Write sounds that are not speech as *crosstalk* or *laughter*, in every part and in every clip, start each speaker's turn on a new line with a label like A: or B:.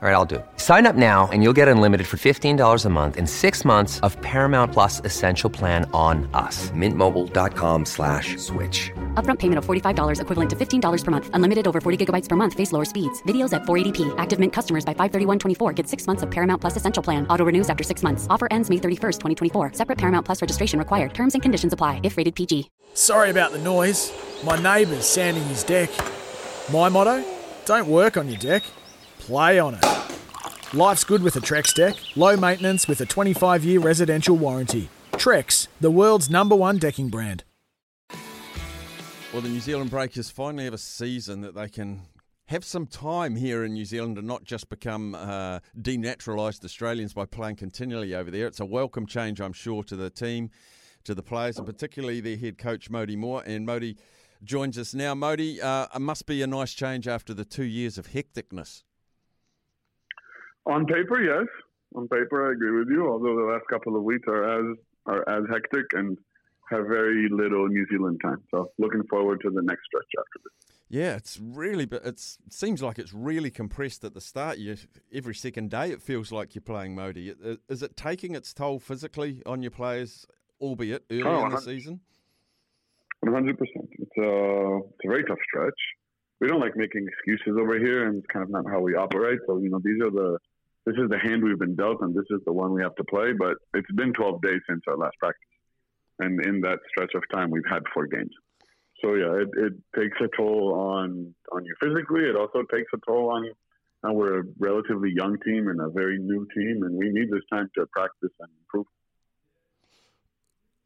A: All right, I'll do it. Sign up now and you'll get unlimited for $15 a month in six months of Paramount Plus Essential Plan on us. Mintmobile.com slash switch.
B: Upfront payment of $45 equivalent to $15 per month. Unlimited over 40 gigabytes per month. Face lower speeds. Videos at 480p. Active Mint customers by 531.24 get six months of Paramount Plus Essential Plan. Auto renews after six months. Offer ends May 31st, 2024. Separate Paramount Plus registration required. Terms and conditions apply if rated PG.
C: Sorry about the noise. My neighbour's sanding his deck. My motto? Don't work on your deck. Play on it. Life's good with a Trex deck. Low maintenance with a 25 year residential warranty. Trex, the world's number one decking brand.
D: Well, the New Zealand Breakers finally have a season that they can have some time here in New Zealand and not just become uh, denaturalised Australians by playing continually over there. It's a welcome change, I'm sure, to the team, to the players, and particularly their head coach, Mody Maor. And Mody joins us now. Mody, uh, it must be a nice change after the two years of hecticness.
E: On paper, yes. On paper, I agree with you. Although the last couple of weeks are as are as hectic and have very little New Zealand time. So looking forward to the next stretch after this.
D: Yeah, it's really, but it's it seems like it's really compressed at the start. You every second day it feels like you're playing Mody. Is it taking its toll physically on your players, albeit early oh, in the season?
E: One hundred percent. It's a it's a very tough stretch. We don't like making excuses over here, and it's kind of not how we operate. So you know, these are the this is the hand we've been dealt, and this is the one we have to play. But it's been 12 days since our last practice, and in that stretch of time, we've had four games. So yeah, it, it takes a toll on on you physically. It also takes a toll on. And we're a relatively young team and a very new team, and we need this time to practice and improve.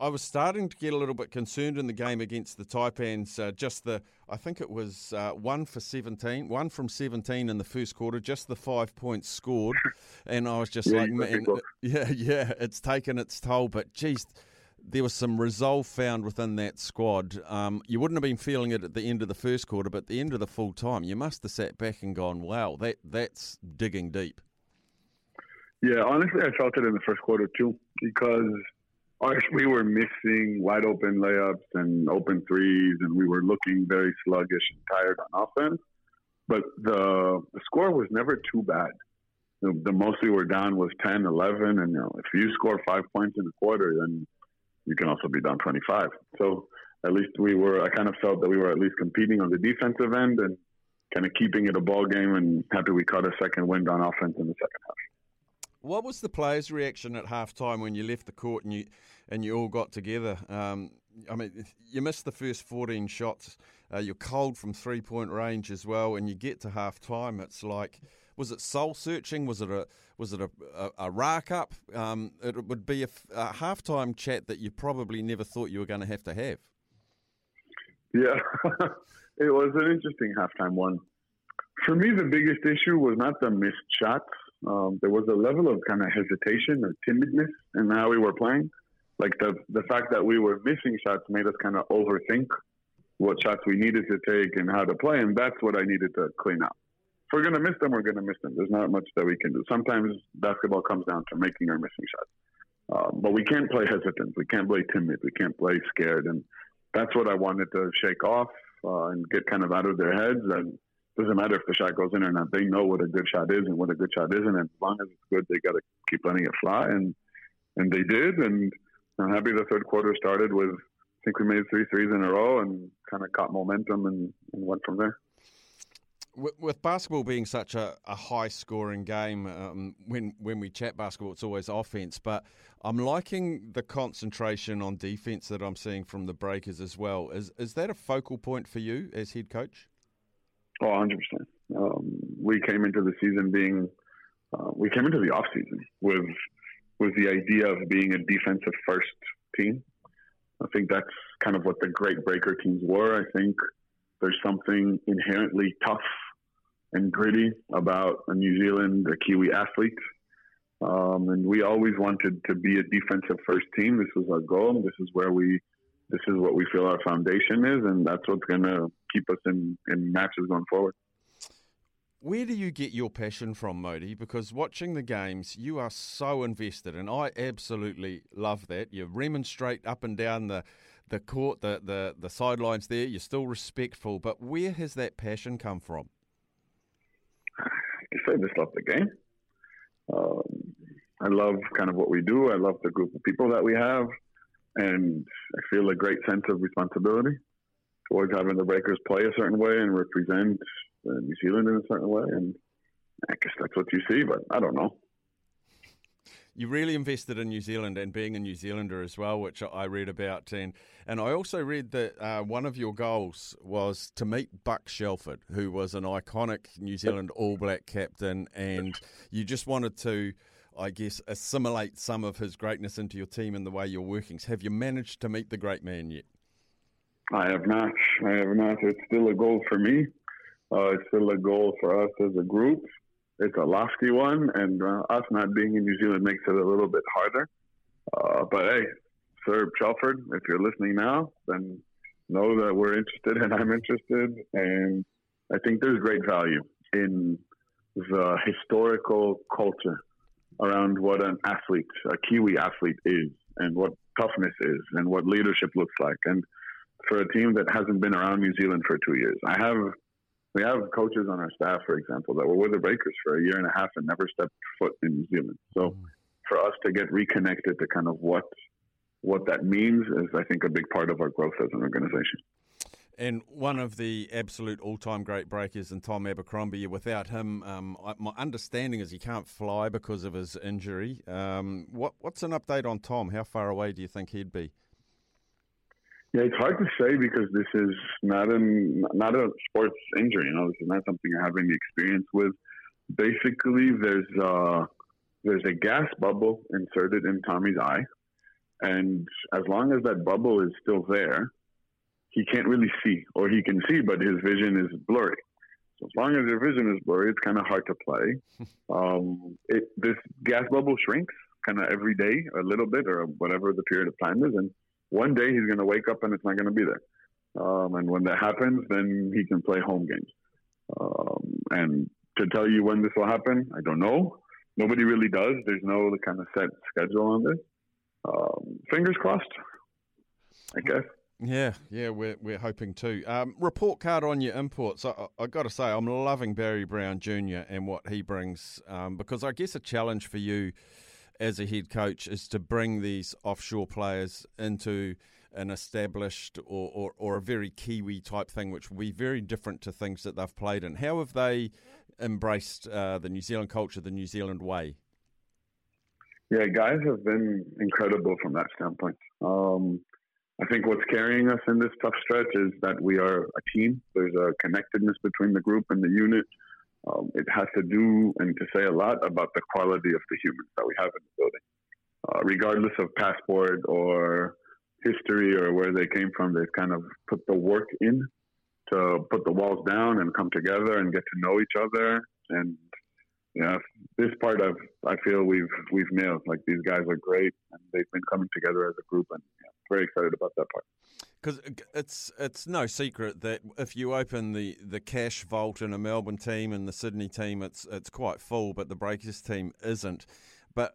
D: I was starting to get a little bit concerned in the game against the Taipans. Uh, just the, I think it was uh, one for 17, one from 17 in the first quarter, just the five points scored. And I was just yeah, like, man, *laughs* yeah, yeah, it's taken its toll. But geez, there was some resolve found within that squad. Um, you wouldn't have been feeling it at the end of the first quarter, but at the end of the full time, you must have sat back and gone, wow, that that's digging deep.
E: Yeah, honestly, I felt it in the first quarter too, because we were missing wide open layups and open threes, and we were looking very sluggish and tired on offense. But the, the score was never too bad. The, the most we were down was 10, 11, and you know, if you score five points in a quarter, then you can also be down 25. So at least we were. I kind of felt that we were at least competing on the defensive end and kind of keeping it a ball game, and happy we caught a second wind on offense in the second half.
D: What was the players' reaction at halftime when you left the court and you and you all got together? Um, I mean, you missed the first 14 shots. Uh, you're cold from three point range as well, and you get to halftime. It's like, was it soul searching? Was it a was it a, a, a rack up? Um, it would be a, a halftime chat that you probably never thought you were going to have to have.
E: Yeah, *laughs* it was an interesting halftime one. For me, the biggest issue was not the missed shots um, there was a level of kind of hesitation or timidness in how we were playing. Like the the fact that we were missing shots made us kind of overthink what shots we needed to take and how to play, and that's what I needed to clean up. If we're gonna miss them, we're gonna miss them. There's not much that we can do. Sometimes basketball comes down to making our missing shots, um, but we can't play hesitant. We can't play timid. We can't play scared, and that's what I wanted to shake off uh, and get kind of out of their heads and doesn't matter if the shot goes in or not. They know what a good shot is and what a good shot isn't. And as long as it's good, they got to keep letting it fly. And and they did. And I'm happy the third quarter started with. I think we made three threes in a row and kind of caught momentum and, and went from there.
D: With, with basketball being such a, a high scoring game, um, when when we chat basketball, it's always offense. But I'm liking the concentration on defense that I'm seeing from the Breakers as well. Is is that a focal point for you as head coach?
E: Oh, 100%. Um, we came into the season being, uh, we came into the off season with, with the idea of being a defensive first team. I think that's kind of what the great breaker teams were. I think there's something inherently tough and gritty about a New Zealand, a Kiwi athlete. Um, and we always wanted to be a defensive first team. This was our goal. This is where we this is what we feel our foundation is, and that's what's going to keep us in, in matches going forward.
D: Where do you get your passion from, Mody? Because watching the games, you are so invested, and I absolutely love that. You remonstrate up and down the the court, the, the, the sidelines there, you're still respectful, but where has that passion come from? *sighs*
E: I say just love the game. Um, I love kind of what we do. I love the group of people that we have, and I feel a great sense of responsibility towards having the Breakers play a certain way and represent New Zealand in a certain way. And I guess that's what you see, but I don't know
D: you really invested in New Zealand and being a New Zealander as well, which I read about. And, and I also read that uh, one of your goals was to meet Buck Shelford, who was an iconic New Zealand All Black captain, and you just wanted to. I guess, assimilate some of his greatness into your team and the way you're working. Have you managed to meet the great man yet?
E: I have not. I have not. It's still a goal for me. Uh, it's still a goal for us as a group it's a lofty one, and uh, us not being in New Zealand makes it a little bit harder. Uh, but hey, Sir Shelford, if you're listening now, then know that we're interested and I'm interested. And I think there's great value in the historical culture around what an athlete, a Kiwi athlete is, and what toughness is, and what leadership looks like. And for a team that hasn't been around New Zealand for two years, I have we have coaches on our staff, for example, that were with the Breakers for a year and a half and never stepped foot in New Zealand. So mm. for us to get reconnected to kind of what what that means is, I think, a big part of our growth as an organization.
D: And one of the absolute all-time great breakers in Tom Abercrombie. Without him, um, my understanding is he can't fly because of his injury. Um, what, what's an update on Tom? How far away do you think he'd be?
E: Yeah, it's hard to say because this is not an not a sports injury. You know, this is not something I have any experience with. Basically, there's uh, there's a gas bubble inserted in Tommy's eye, and as long as that bubble is still there, he can't really see, or he can see, but his vision is blurry. So as long as your vision is blurry, it's kind of hard to play. *laughs* Um, it, this gas bubble shrinks kind of every day, a little bit, or whatever the period of time is, and one day he's going to wake up and it's not going to be there. Um, and when that happens, then he can play home games. Um, and to tell you when this will happen, I don't know. Nobody really does. There's no kind of set schedule on this. Um, fingers crossed, I guess.
D: Yeah, yeah, we're we're hoping too. Um, report card on your imports. I, I got to say, I'm loving Barry Brown Jr. and what he brings um, because I guess a challenge for you as a head coach is to bring these offshore players into an established or, or, or, a very Kiwi type thing, which will be very different to things that they've played in. How have they embraced uh, the New Zealand culture, the New Zealand way?
E: Yeah, guys have been incredible from that standpoint. Um, I think what's carrying us in this tough stretch is that we are a team. There's a connectedness between the group and the unit. Um, it has to do and to say a lot about the quality of the humans that we have in the building. Uh, regardless of passport or history or where they came from, they've kind of put the work in to put the walls down and come together and get to know each other. And yeah, this part of I feel we've we've nailed. Like these guys are great, and they've been coming together as a group, and very excited about that part
D: because it's it's no secret that if you open the, the cash vault in a Melbourne team and the Sydney team, it's it's quite full, but the Breakers team isn't. But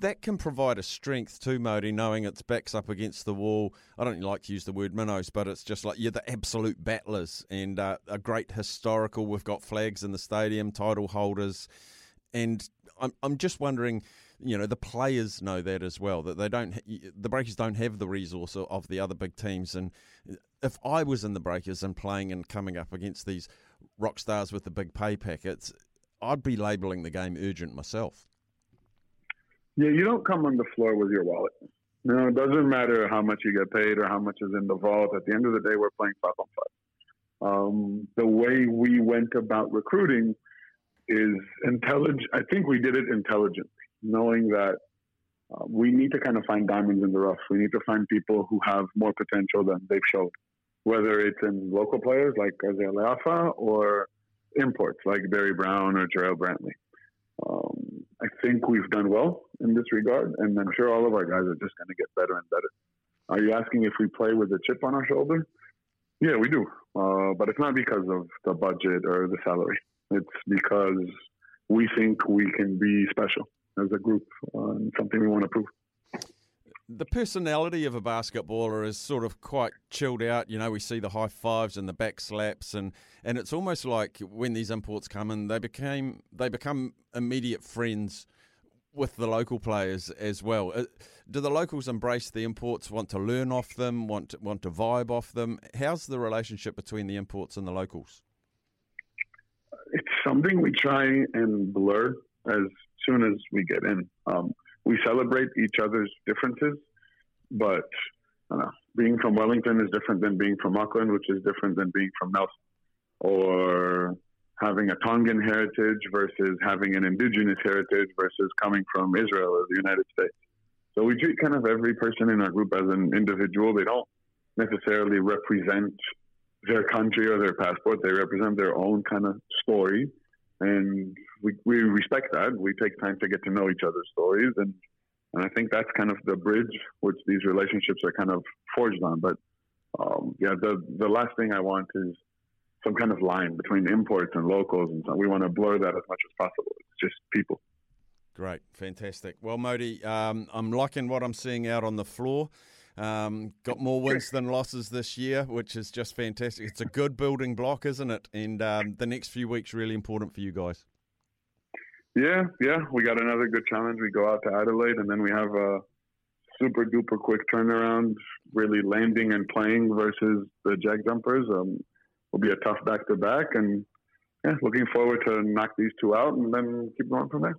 D: that can provide a strength too, Mody, knowing its backs up against the wall. I don't like to use the word minnows, but it's just like you're the absolute battlers and uh, a great historical. We've got flags in the stadium, title holders, and I'm I'm just wondering you know the players know that as well that they don't the breakers don't have the resource of the other big teams. And if i was in the breakers and playing and coming up against these rock stars with the big pay packets i'd be labeling the game urgent myself.
E: Yeah you don't come on the floor with your wallet. No it doesn't matter how much you get paid or how much is in the vault. At the end of the day we're playing five on five. Um, the way we went about recruiting is intelligent. I think we did it intelligently knowing that uh, we need to kind of find diamonds in the rough. We need to find people who have more potential than they've showed, whether it's in local players like Izayah Le'afa or imports like Barry Brown or Jarrell Brantley. Um, I think we've done well in this regard, and I'm sure all of our guys are just going to get better and better. Are you asking if we play with a chip on our shoulder? Yeah, we do, uh, but it's not because of the budget or the salary. It's because we think we can be special as a group, uh, something we want to prove.
D: the personality of a basketballer is sort of quite chilled out. You know, we see the high fives and the back slaps, and, and it's almost like when these imports come in, they became they become immediate friends with the local players as well. Uh, do the locals embrace the imports? Want to learn off them? Want to, want to vibe off them? How's the relationship between the imports and the locals?
E: It's something we try and blur as soon as we get in. Um, we celebrate each other's differences, but being from Wellington is different than being from Auckland, which is different than being from Nelson, or having a Tongan heritage versus having an indigenous heritage versus coming from Israel or the United States. So we treat kind of every person in our group as an individual. They don't necessarily represent their country or their passport. They represent their own kind of story and we, we respect that. We take time to get to know each other's stories, and and I think that's kind of the bridge which these relationships are kind of forged on. But um, yeah, the the last thing I want is some kind of line between imports and locals, and so we want to blur that as much as possible. It's just people.
D: Great, fantastic. Well, Mody, um, I'm liking what I'm seeing out on the floor. Um, got more wins than losses this year, which is just fantastic. It's a good building block, isn't it? And um, the next few weeks really important for you guys.
E: Yeah, yeah. We got another good challenge. We go out to Adelaide, and then we have a super duper quick turnaround. Really landing and playing versus the JackJumpers. Um, will be a tough back to back, and yeah, looking forward to knock these two out and then keep going from there.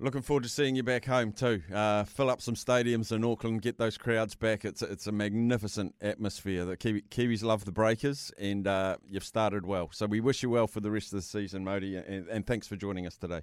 D: Looking forward to seeing you back home too. Uh, fill up some stadiums in Auckland, get those crowds back. It's it's a magnificent atmosphere. The Kiwi, Kiwis love the Breakers, and uh, you've started well. So we wish you well for the rest of the season, Mody, and, and thanks for joining us today.